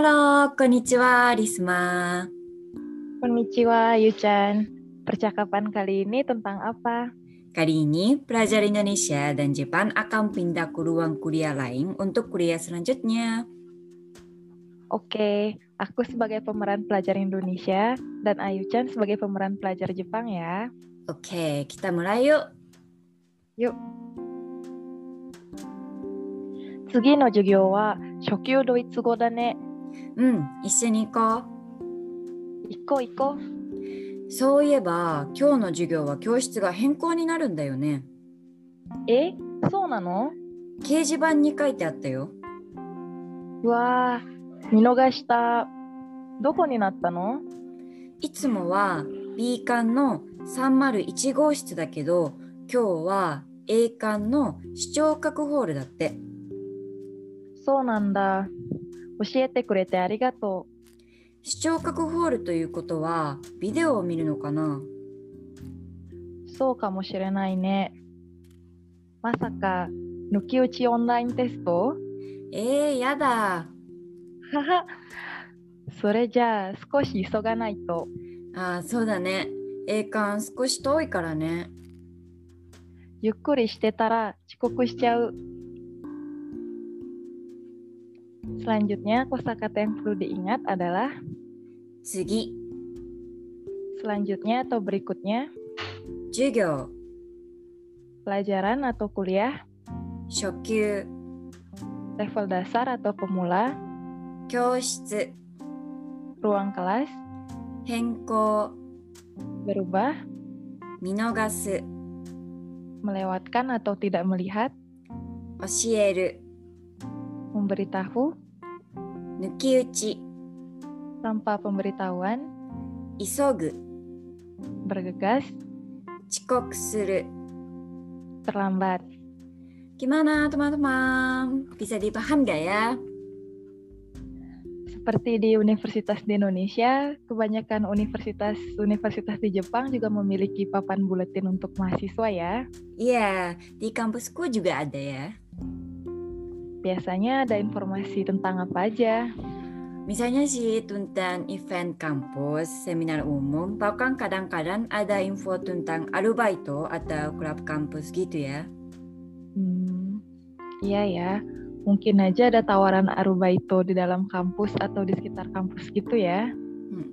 Halo, konnichiwa, Risma. Konnichiwa, Yuchan. Percakapan kali ini tentang apa? Kali ini, pelajar Indonesia dan Jepang akan pindah ke ruang kuliah lain untuk kuliah selanjutnya. Oke, aku sebagai pemeran pelajar Indonesia dan Ayuchan sebagai pemeran pelajar Jepang ya. Oke, kita mulai yuk. Yuk. 次の授業は初級ドイツ語だね。 うん、一緒に行こ行こう行こう。う。そういえば、今日の授業は教室が変更になるんだよね。えそうなの？掲示板に書いてあったよ。うわー、見逃した。どこになったの？いつもは B 館の301号室だけど、今日は A 館の視聴覚ホールだって。そうなんだ。教えてくれてありがと視聴覚ホールということは、ビデオを見るのかな？う。そうかもしれないね。まさか、抜き打ちオンラインテスト？えー、やだ。はは。それじゃあ少し急がないと。ああ、そうだね。A 館少し遠いからね。ゆっくりしてたら遅刻しちゃう。Selanjutnya, kosakata yang perlu diingat adalah Sugi. Selanjutnya atau berikutnya, Jugyo. Pelajaran atau kuliah, Shokyu. Level dasar atau pemula, Kyoshitsu. Ruang kelas, Henko. Berubah, Minogasu. Melewatkan atau tidak melihat, Oshieru memberitahu, nukiuchi, tanpa pemberitahuan, isogu, bergegas, chikoku suru, terlambat. Gimana teman-teman? Bisa dipaham gak ya? Seperti di universitas di Indonesia, kebanyakan universitas-universitas di Jepang juga memiliki papan buletin untuk mahasiswa ya. Iya, di kampusku juga ada ya. Biasanya ada informasi tentang apa aja. Misalnya sih tentang event kampus, seminar umum, bahkan kadang-kadang ada info tentang arubaito atau klub kampus gitu ya. Hmm, iya ya. Mungkin aja ada tawaran arubaito di dalam kampus atau di sekitar kampus gitu ya. Hmm.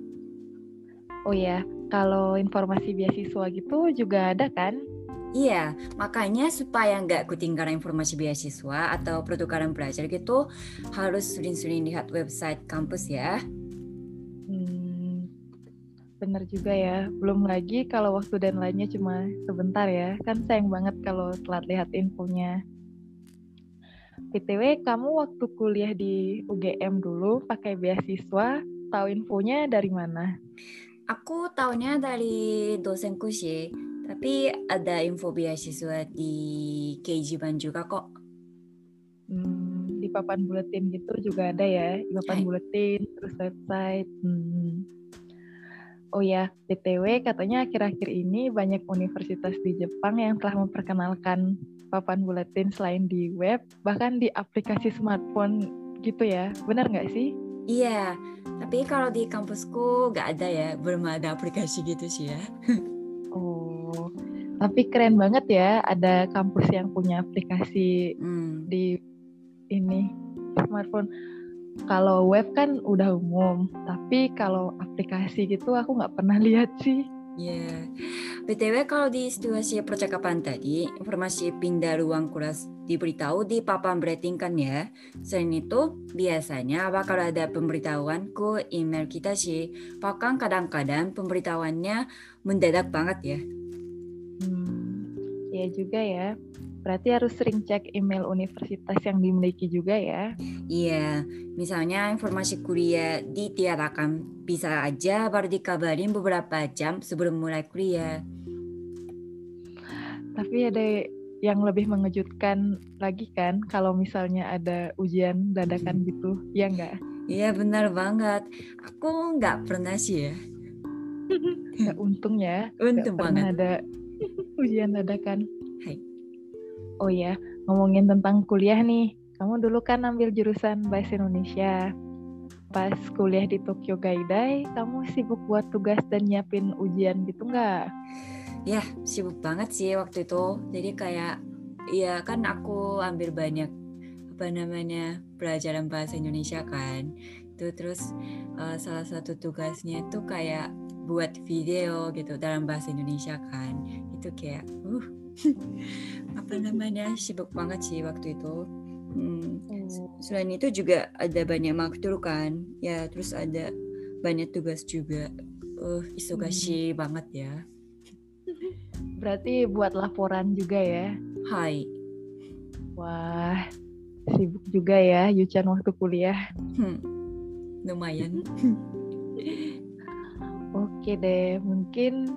Oh ya, kalau informasi beasiswa gitu juga ada kan? Iya, makanya supaya nggak ketinggalan informasi beasiswa atau pertukaran pelajar gitu, harus sering-sering lihat website kampus ya. Hmm, bener juga ya. Belum lagi kalau waktu dan lainnya cuma sebentar ya. Kan sayang banget kalau telat lihat infonya. PTW, kamu waktu kuliah di UGM dulu pakai beasiswa, tahu infonya dari mana? Aku tahunya dari dosenku sih, tapi ada info beasiswa di Keijiban juga kok. Hmm, di papan buletin gitu juga ada ya, di papan Hai. buletin, terus website. Hmm. Oh ya, BTW katanya akhir-akhir ini banyak universitas di Jepang yang telah memperkenalkan papan buletin selain di web, bahkan di aplikasi smartphone gitu ya. Benar nggak sih? Iya, tapi kalau di kampusku nggak ada ya, belum ada aplikasi gitu sih ya. Oh, tapi keren banget ya ada kampus yang punya aplikasi Hmm. di ini smartphone. Kalau web kan udah umum, tapi kalau aplikasi gitu aku nggak pernah lihat sih. Ya, BTW kalau di situasi percakapan tadi, informasi pindah ruang kelas diberitahu di papan buletin kan ya. Selain itu, biasanya bakal ada pemberitahuan ke email kita sih. Bahkan kadang-kadang pemberitahuannya mendadak banget ya. Hmm, ya juga ya. Berarti harus sering cek email universitas yang dimiliki juga ya. Iya, misalnya informasi kuliah ditiadakan bisa aja baru dikabarin beberapa jam sebelum mulai kuliah. Tapi ada yang lebih mengejutkan lagi kan kalau misalnya ada ujian dadakan gitu, ya nggak? Iya benar banget. Aku nggak pernah sih ya. Ya, untung ya. nggak Untung pernah banget. ada ujian dadakan. Hai. Oh ya, ngomongin tentang kuliah nih. Kamu dulu kan ambil jurusan Bahasa Indonesia. pas kuliah di Tokyo Gaidai, kamu sibuk buat tugas dan nyiapin ujian gitu nggak? Ya, sibuk banget sih waktu itu. Jadi kayak, ya kan aku ambil banyak apa namanya pelajaran bahasa Indonesia kan. Itu terus uh, salah satu tugasnya itu kayak buat video gitu dalam bahasa Indonesia kan. Itu kayak, uh, apa namanya sibuk banget sih waktu itu. Hmm. Selain itu juga ada banyak maktur kan, ya terus ada banyak tugas juga. Uh, isogashi hmm. banget ya. Berarti buat laporan juga ya? Hai. Wah, sibuk juga ya Yuchan waktu kuliah. Hmm, lumayan. Oke deh, mungkin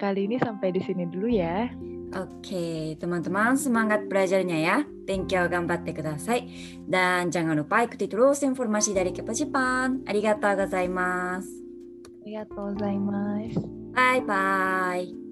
kali ini sampai di sini dulu ya. Oke, teman-teman semangat belajarnya ya. Thank you, gambatte kudasai. Dan jangan lupa ikuti terus informasi dari Kepo Jepang. Arigatou gozaimasu. Arigatou gozaimasu. Bye bye.